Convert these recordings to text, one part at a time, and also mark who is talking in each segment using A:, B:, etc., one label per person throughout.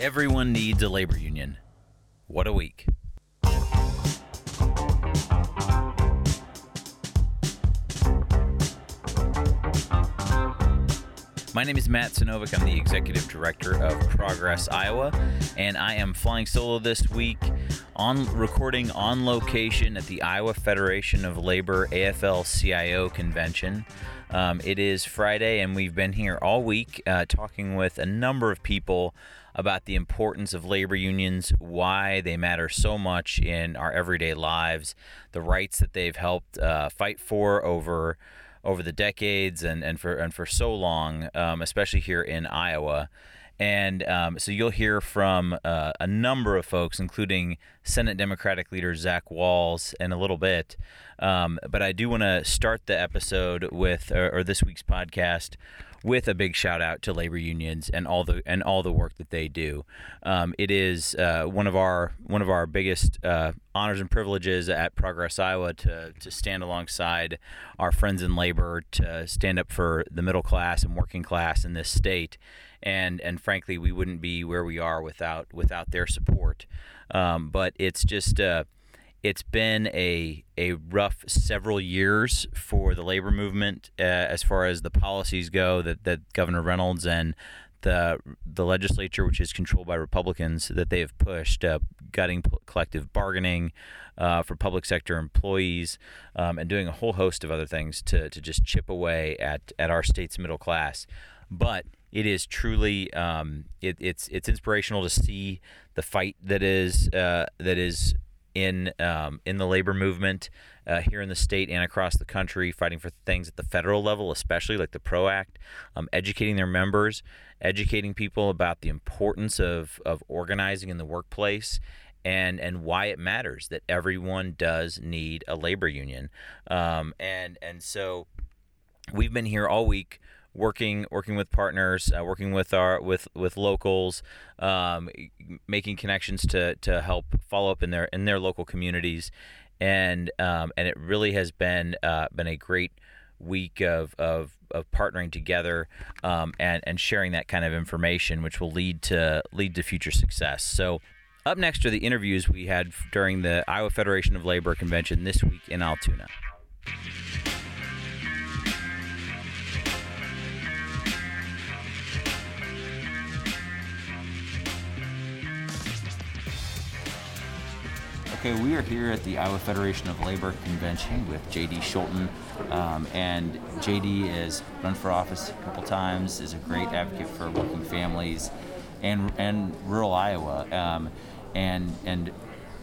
A: Everyone needs a labor union. What a week. My name is Matt Sinovic. I'm the executive director of Progress Iowa, and I am flying solo this week on recording on location at the Iowa Federation of Labor AFL CIO convention. Um, it is Friday, and we've been here all week uh, talking with a number of people about the importance of labor unions, why they matter so much in our everyday lives, the rights that they've helped uh, fight for over over the decades and, and for and for so long, um, especially here in Iowa. And um, so you'll hear from uh, a number of folks, including Senate Democratic leader Zach Wahls, in a little bit. Um, but I do want to start the episode with, or, or this week's podcast, with a big shout out to labor unions and all the and all the work that they do. Um, it is uh, one of our one of our biggest uh, honors and privileges at Progress Iowa to to stand alongside our friends in labor to stand up for the middle class and working class in this state. And and frankly, we wouldn't be where we are without without their support. Um, but it's just uh, it's been a a rough several years for the labor movement uh, as far as the policies go that, that Governor Reynolds and the the legislature, which is controlled by Republicans, that they have pushed, uh, gutting collective bargaining uh, for public sector employees, um, and doing a whole host of other things to, to just chip away at, at our state's middle class. But it is truly um, it, it's it's inspirational to see the fight that is uh, that is in um, in the labor movement uh, here in the state and across the country, fighting for things at the federal level, especially like the PRO Act, um, educating their members, educating people about the importance of of organizing in the workplace. And, and why it matters that everyone does need a labor union, um, and and so we've been here all week working working with partners, uh, working with our with with locals, um, making connections to to help follow up in their in their local communities, and um, and it really has been uh, been a great week of, of, of partnering together um, and and sharing that kind of information, which will lead to lead to future success. So. Up next are the interviews we had during the Iowa Federation of Labor convention this week in Altoona. Okay, we are here at the Iowa Federation of Labor convention with JD Scholten. Um, and JD has run for office a couple times, is a great advocate for working families and, and rural Iowa. Um, and and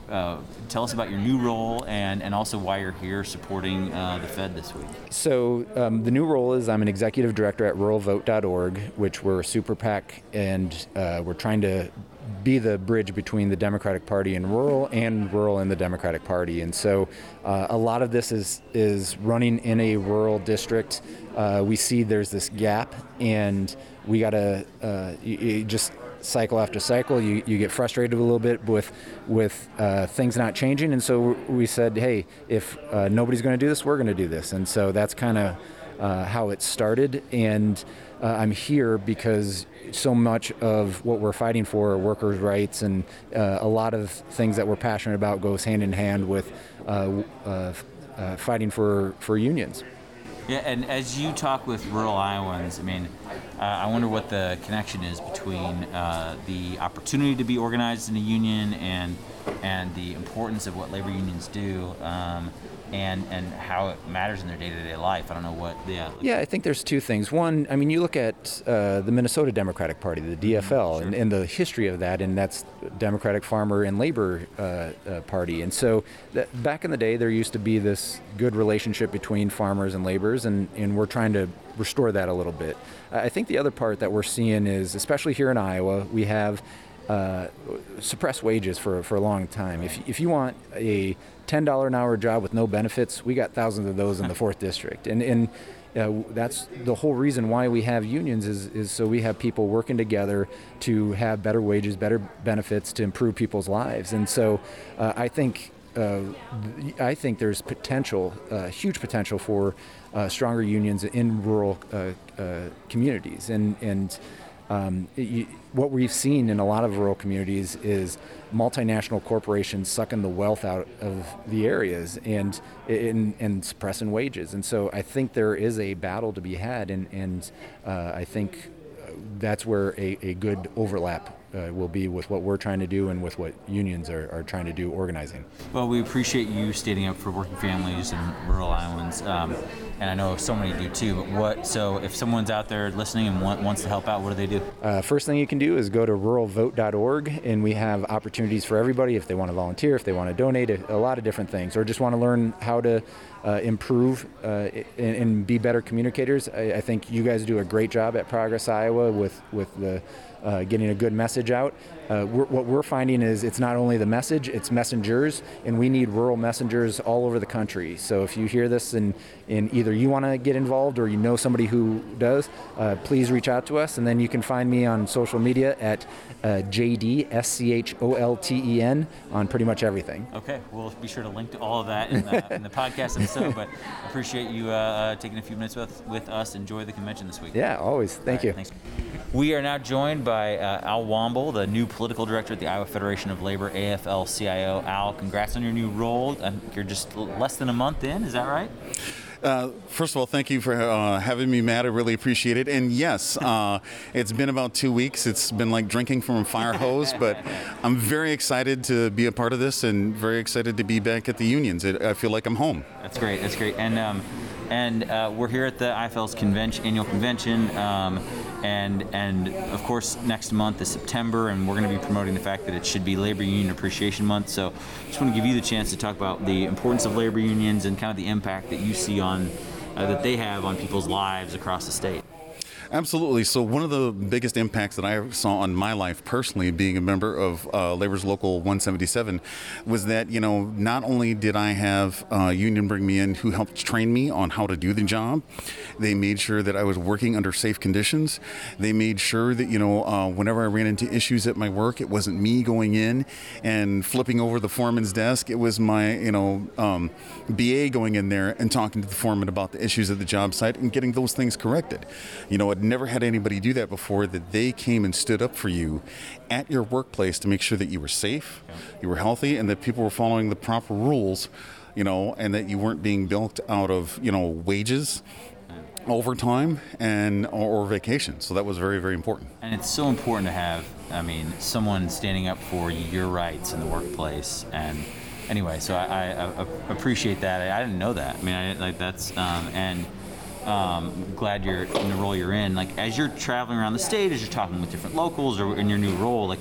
A: uh, tell us about your new role and, and also why you're here supporting uh, the Fed this week.
B: So, um, the new role is I'm an executive director at ruralvote.org, which we're a super PAC, and uh, we're trying to be the bridge between the Democratic Party and rural, and rural and the Democratic Party. And so, uh, a lot of this is is running in a rural district. Uh, we see there's this gap, and we got to uh, just cycle after cycle. You, you get frustrated a little bit with with uh, things not changing, and so we said, hey, if uh, nobody's going to do this, we're going to do this. And so that's kind of uh, how it started. And I'm here because so much of what we're fighting for workers' rights, and uh, a lot of things that we're passionate about goes hand in hand with uh, uh, uh, fighting for, for unions.
A: Yeah, and as you talk with rural Iowans, I mean, uh, I wonder what the connection is between uh, the opportunity to be organized in a union and and the importance of what labor unions do. Um, and and how it matters in their day-to-day life. I don't know what. Yeah.
B: Yeah, I think there's two things. One, I mean, you look at uh, the Minnesota Democratic Party, the DFL, sure. and, and, the history of that, and that's Democratic Farmer and Labor uh, uh, Party. And so, that, back in the day, there used to be this good relationship between farmers and laborers, and and we're trying to restore that a little bit. I think the other part that we're seeing is, especially here in Iowa, we have uh, suppressed wages for, for a long time. If, if you want a $10 an hour job with no benefits, we got thousands of those in the fourth district. And, and uh, that's the whole reason why we have unions is, is so we have people working together to have better wages, better benefits to improve people's lives. And so uh, I think uh, I think there's potential, uh, huge potential for uh, stronger unions in rural uh, uh, communities. And, and um, you, what we've seen in a lot of rural communities is multinational corporations sucking the wealth out of the areas and and, and suppressing wages. And so I think there is a battle to be had, and and uh, I think that's where a, a good overlap uh, will be with what we're trying to do and with what unions are, are trying to do organizing.
A: Well, we appreciate you standing up for working families and rural Iowans. Um, and I know so many do too. But what? So if someone's out there listening and want, wants to help out, what do they do?
B: Uh, first thing you can do is go to ruralvote.org, and we have opportunities for everybody. If they want to volunteer, if they want to donate, a, a lot of different things, or just want to learn how to uh, improve uh, and, and, be better communicators. I, I, think you guys do a great job at Progress Iowa with with the uh, getting a good message out. Uh, we're, what we're finding is it's not only the message, it's messengers, and we need rural messengers all over the country. So if you hear this and, and either you want to get involved or you know somebody who does, uh, please reach out to us. And then you can find me on social media at uh, JD, S C H O L T E N, on pretty much everything.
A: Okay, we'll be sure to link to all of that in the, in the podcast episode. But appreciate you uh, uh, taking a few minutes with, with us. Enjoy the convention this week.
B: Yeah, always. Thank right, you. Thanks.
A: We are now joined by uh, Al Womble, the new political director at the Iowa Federation of Labor, AFL-CIO. Al, congrats on your new role. you're just less than a month in, is that right?
C: Uh, first of all, thank you for uh, having me, Matt. I really appreciate it. And yes, uh, it's been about two weeks. It's been like drinking from a fire hose, but I'm very excited to be a part of this and very excited to be back at the unions. It, I feel like I'm home.
A: That's great. That's great. And um, and uh, we're here at the IFL's convention, annual convention. Um, and and of course next month is September, and we're going to be promoting the fact that it should be Labor Union Appreciation Month. So, just want to give you the chance to talk about the importance of labor unions and kind of the impact that you see on uh, that they have on people's lives across the state.
C: Absolutely. So one of the biggest impacts that I saw on my life personally, being a member of uh, Labor's Local 177, was that you know not only did I have uh, union bring me in who helped train me on how to do the job, they made sure that I was working under safe conditions. They made sure that you know uh, whenever I ran into issues at my work, it wasn't me going in and flipping over the foreman's desk. It was my you know um, BA going in there and talking to the foreman about the issues at the job site and getting those things corrected. You know, never had anybody do that before, that they came and stood up for you at your workplace to make sure that you were safe, you were healthy, and that people were following the proper rules, you know, and that you weren't being built out of, you know, wages overtime and or, or, vacation. So that was very very important.
A: And it's so important to have, I mean, someone standing up for your rights in the workplace. And anyway, so I, I, I appreciate that. I, didn't know that. I mean, I, like that's um, and um, glad you're in the role you're in. Like as you're traveling around the state, as you're talking with different locals or in your new role, like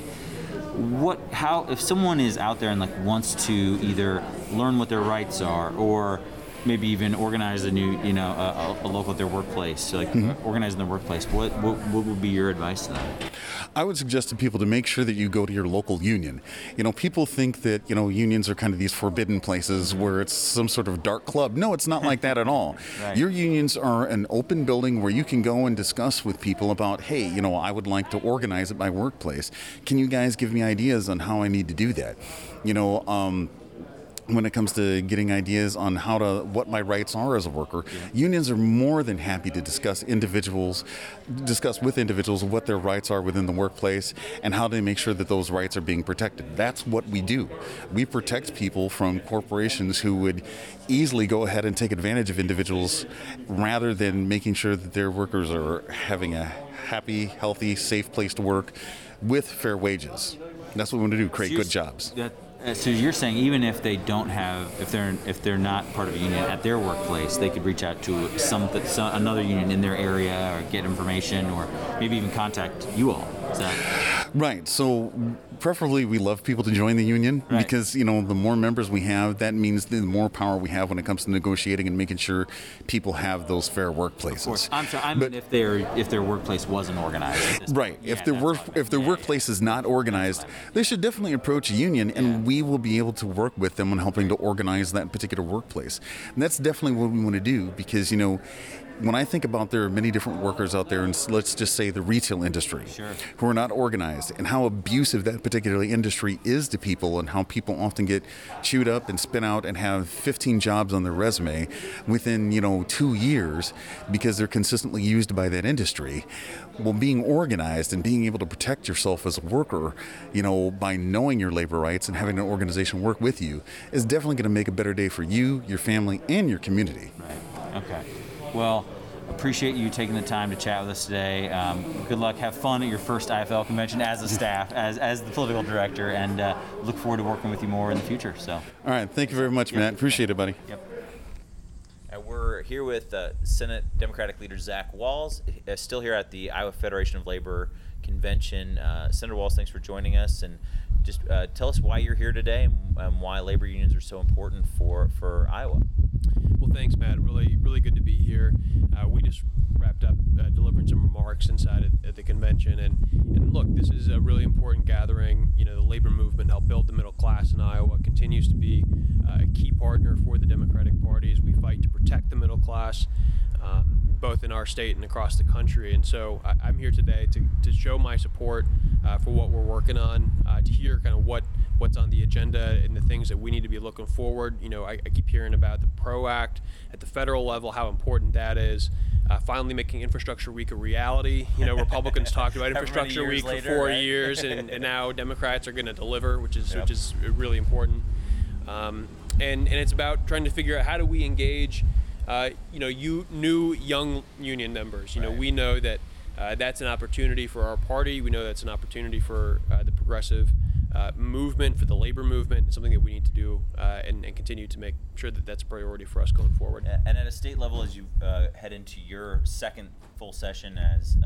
A: what, how, if someone is out there and like wants to either learn what their rights are or maybe even organize a new, you know, a, a local at their workplace, like mm-hmm. organizing their workplace. What, what what would be your advice to them?
C: I would suggest to people to make sure that you go to your local union. You know, people think that you know unions are kind of these forbidden places where it's some sort of dark club. No, it's not like that at all. Right. Your unions are an open building where you can go and discuss with people about, hey, you know, I would like to organize at my workplace. Can you guys give me ideas on how I need to do that? You know. Um, when it comes to getting ideas on how to what my rights are as a worker yeah. unions are more than happy to discuss individuals discuss with individuals what their rights are within the workplace and how to make sure that those rights are being protected. That's what we do. We protect people from corporations who would easily go ahead and take advantage of individuals rather than making sure that their workers are having a happy healthy safe place to work with fair wages. That's what we want to do create good jobs.
A: that- Uh, so you're saying even if they don't have, if they're if they're not part of a union at their workplace, they could reach out to some, some another union in their area or get information or maybe even contact you all.
C: Right. So preferably we love people to join the union right. because you know the more members we have that means the more power we have when it comes to negotiating and making sure people have those fair workplaces of
A: course i'm sorry i mean if their if their workplace wasn't organized
C: right yeah, if their work if their yeah, workplace yeah. is not organized they should definitely approach a union and we will be able to work with them on helping to organize that particular workplace and that's definitely what we want to do because you know when I think about there are many different workers out there, and let's just say the retail industry,
A: sure.
C: who are not organized, and how abusive that particular industry is to people, and how people often get chewed up and spin out and have 15 jobs on their resume within you know two years because they're consistently used by that industry. Well, being organized and being able to protect yourself as a worker, you know, by knowing your labor rights and having an organization work with you, is definitely going to make a better day for you, your family, and your community.
A: Right. Okay. Well, appreciate you taking the time to chat with us today. Um, good luck. Have fun at your first IFL convention as a staff, as, as the political director, and uh, look forward to working with you more in the future. So. All
C: right. Thank you very much, yep. Matt. Appreciate it, buddy.
A: Yep. Uh, we're here with uh, Senate Democratic leader Zach Wahls, uh, still here at the Iowa Federation of Labor convention. Uh, Senator Wahls, thanks for joining us, and just uh, tell us why you're here today and, and why labor unions are so important for for Iowa.
D: Well, thanks, Matt. Really, really good to be here. Uh, we just wrapped up uh, delivering some remarks inside at, at, the convention, and and look, this is a really important gathering. You know, the labor movement helped build the middle class in Iowa. Continues to be uh, a key partner for the Democratic Party as we fight to protect the middle class. Um, both in our state and across the country. And so I, am here today to, to show my support uh, for what we're working on, uh, to hear kind of what what's on the agenda and the things that we need to be looking forward. You know, I, I keep hearing about the PRO Act at the federal level, how important that is. Uh, finally making infrastructure week a reality. You know, Republicans talked about infrastructure week later, for four right? years, and, and, now Democrats are going to deliver, which is yep. which is really important. Um, and and it's about trying to figure out how do we engage uh, you know, you new young union members. You know, we know that uh, that's an opportunity for our party. We know that's an opportunity for uh, the progressive uh, movement, for the labor movement. is something that we need to do uh, and, and, continue to make sure that that's a priority for us going forward.
A: And at a state level, as you head into your second full session as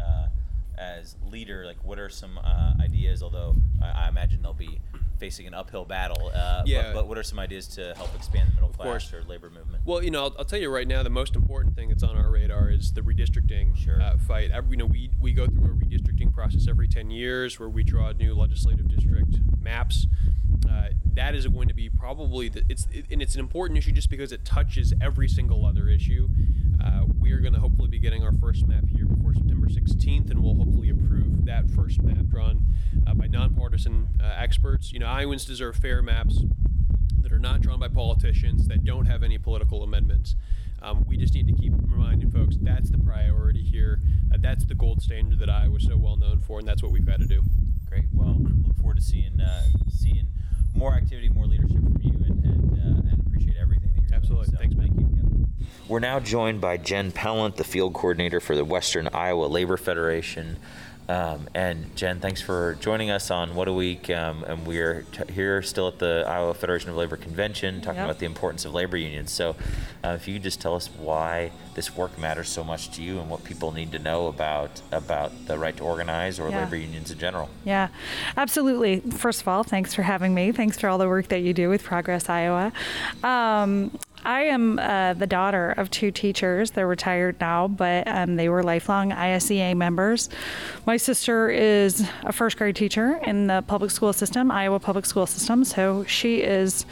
A: as leader, like what are some ideas? Although I, I imagine they'll be facing an uphill battle. Uh, yeah. But, but, what are some ideas to help expand the middle class or labor movement?
D: Well, you know, I'll, I'll, tell you right now, the most important thing that's on our radar is the redistricting
A: sure. uh,
D: fight. Every, you know, we, we go through a redistricting process every 10 years where we draw a new legislative district maps. Uh, that is going to be probably the, it's it, and it's an important issue just because it touches every single other issue. Uh, we are going to hopefully be getting our first map here before September 16th, and we'll hopefully approve that first map drawn uh, by nonpartisan uh, experts. You know, Iowans deserve fair maps that are not drawn by politicians that don't have any political amendments. Um, we just need to keep reminding folks that's the priority here. Uh, that's the gold standard that Iowa is so well known for, and that's what we've got to do.
A: Great. Well, look forward to seeing uh, seeing more activity, more leadership from you, and and, uh, and appreciate everything that you're
D: Absolutely.
A: doing.
D: Absolutely.
A: So, thank you. We're now joined by Jen Pellant, the field coordinator for the Western Iowa Labor Federation. Um, and Jen, thanks for joining us on What a Week. Um, and we're t- here still at the Iowa Federation of Labor Convention talking yep. about the importance of labor unions. So, uh, if you could just tell us why this work matters so much to you and what people need to know about about the right to organize or yeah. labor unions in general.
E: Yeah, absolutely. First of all, thanks for having me. Thanks for all the work that you do with Progress Iowa. Um, I am uh, the daughter of two teachers. They're retired now, but um, they were lifelong ISEA members. My sister is a first grade teacher in the public school system, Iowa public school system, so she is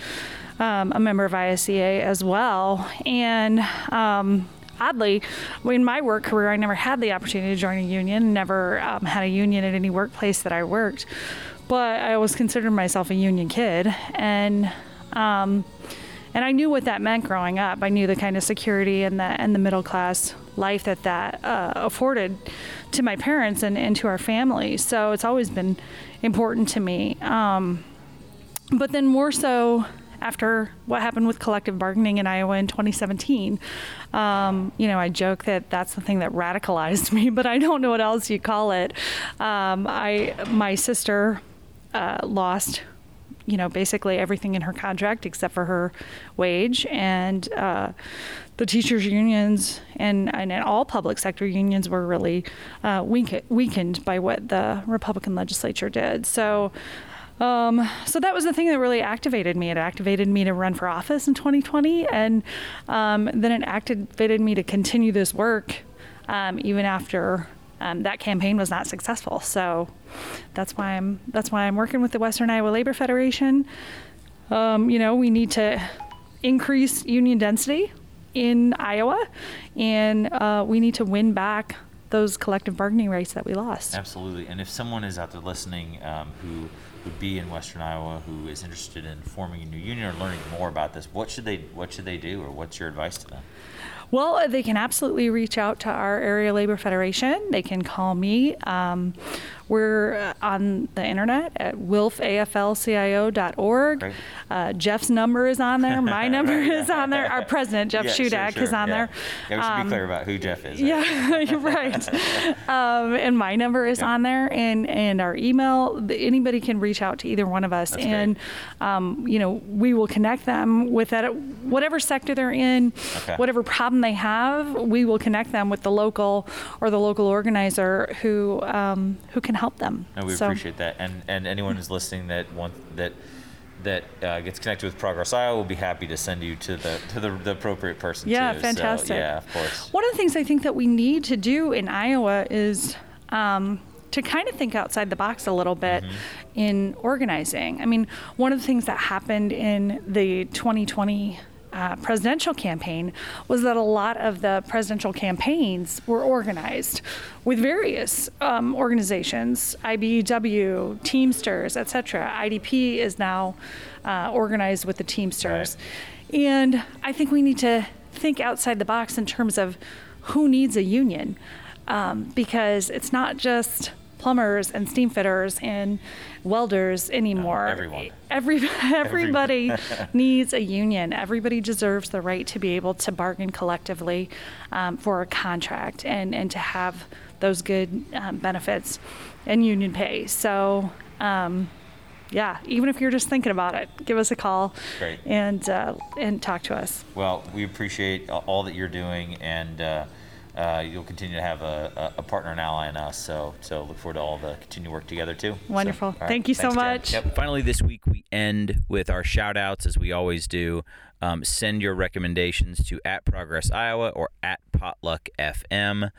E: um, a member of ISEA as well. And um, oddly, in my work career, I never had the opportunity to join a union, never um, had a union at any workplace that I worked, but I always considered myself a union kid. And um, and I knew what that meant growing up. I knew the kind of security and the and the middle class life that that uh, afforded to my parents and, and to our family. So it's always been important to me. Um, but then more so after what happened with collective bargaining in Iowa in 2017. Um, you know, I joke that that's the thing that radicalized me, but I don't know what else you call it. Um, I my sister uh, lost you know, basically everything in her contract except for her wage. And uh, the teachers' unions and, and all public sector unions were really uh, weak, weakened by what the Republican legislature did. So, um, so that was the thing that really activated me. It activated me to run for office in 2020, and um, then it activated me to continue this work um, even after um, that campaign was not successful. So that's why I'm that's why I'm working with the Western Iowa Labor Federation. Um, you know, we need to increase union density in Iowa, and uh, we need to win back those collective bargaining rights that we lost.
A: Absolutely. And if someone is out there listening um, who would be in Western Iowa who is interested in forming a new union or learning more about this, what should they what should they do, or what's your advice to them?
E: Well, they can absolutely reach out to our area labor federation. They can call me. Um, we're uh, on the internet at wilfaflcio.org. Uh, Jeff's number is on there. My number right, is on there. Our president, Jeff yeah, Shudak, sure, sure. is on
A: yeah.
E: there.
A: Yeah, we should um, be clear about who Jeff is.
E: Yeah, you're right. um, and my number is on there, and and our email. Anybody can reach out to either one of us,
A: That's
E: and um, you know we will connect them with that whatever sector they're in,
A: okay.
E: whatever problem they have. We will connect them with the local or the local organizer who um, who can help them.
A: No, we
E: so.
A: appreciate that, and and anyone who's listening that want that that uh, gets connected with Progress Iowa will be happy to send you to the to the, the appropriate person.
E: Yeah,
A: too.
E: fantastic.
A: So, yeah, of course.
E: One of the things I think that we need to do in Iowa is. Um, to kind of think outside the box a little bit mm-hmm. in organizing. I mean, one of the things that happened in the 2020 uh, presidential campaign was that a lot of the presidential campaigns were organized with various um, organizations, IBEW, Teamsters, etc. IDP is now uh, organized with the Teamsters. Right. And I think we need to think outside the box in terms of who needs a union um, because it's not just plumbers and steam fitters and welders anymore.
A: No, everyone.
E: Every, everybody needs a union. Everybody deserves the right to be able to bargain collectively um, for a contract and, and to have those good um, benefits and union pay. So, um, yeah, even if you're just thinking about it, give us a call
A: Great.
E: and uh, and talk to us.
A: Well, we appreciate all that you're doing and. Uh, uh, you'll continue to have a, a, partner and ally in us. So, so look forward to all the continued work together too.
E: Wonderful.
A: So, right.
E: Thank you
A: Thanks,
E: so much.
A: Yep. Finally, this week we end with our shout outs as we always do. Um, send your recommendations to at Progress Iowa or at Potluck FM.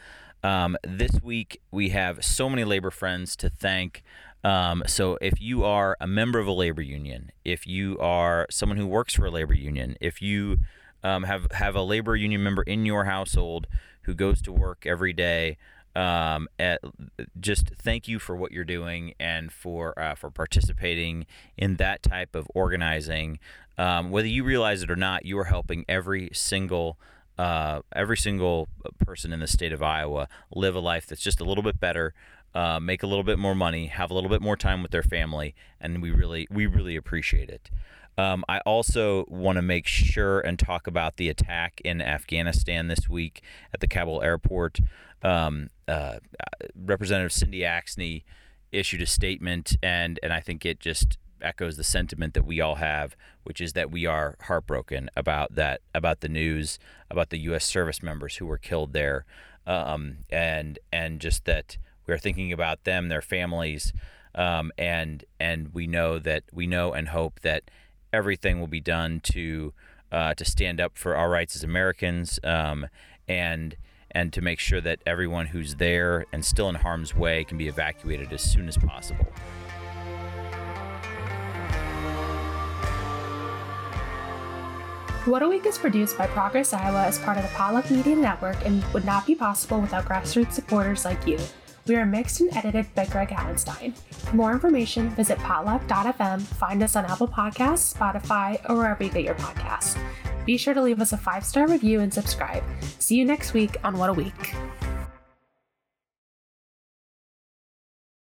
A: Um, this week we have so many labor friends to thank. Um, so if you are a member of a labor union, if you are someone who works for a labor union, if you um, have have a labor union member in your household who goes to work every day. Um, at, just thank you for what you're doing and for uh, for participating in that type of organizing. Um, whether you realize it or not, you are helping every single uh, every single person in the state of Iowa live a life that's just a little bit better, uh, make a little bit more money, have a little bit more time with their family, and we really we really appreciate it. Um, I also want to make sure and talk about the attack in Afghanistan this week at the Kabul airport. Um, uh, Representative Cindy Axne issued a statement, and and I think it just echoes the sentiment that we all have, which is that we are heartbroken about that, about the news, about the U.S. service members who were killed there, um, and and just that we are thinking about them, their families, um, and and we know that we know and hope that everything will be done to uh, to stand up for our rights as Americans um, and and to make sure that everyone who's there and still in harm's way can be evacuated as soon as possible.
F: What a Week is produced by Progress Iowa as part of the Potluck Media Network and would not be possible without grassroots supporters like you. We are mixed and edited by Greg Allenstein. For more information, visit potluck.fm, find us on Apple Podcasts, Spotify, or wherever you get your podcasts. Be sure to leave us a five star review and subscribe. See you next week on What a Week.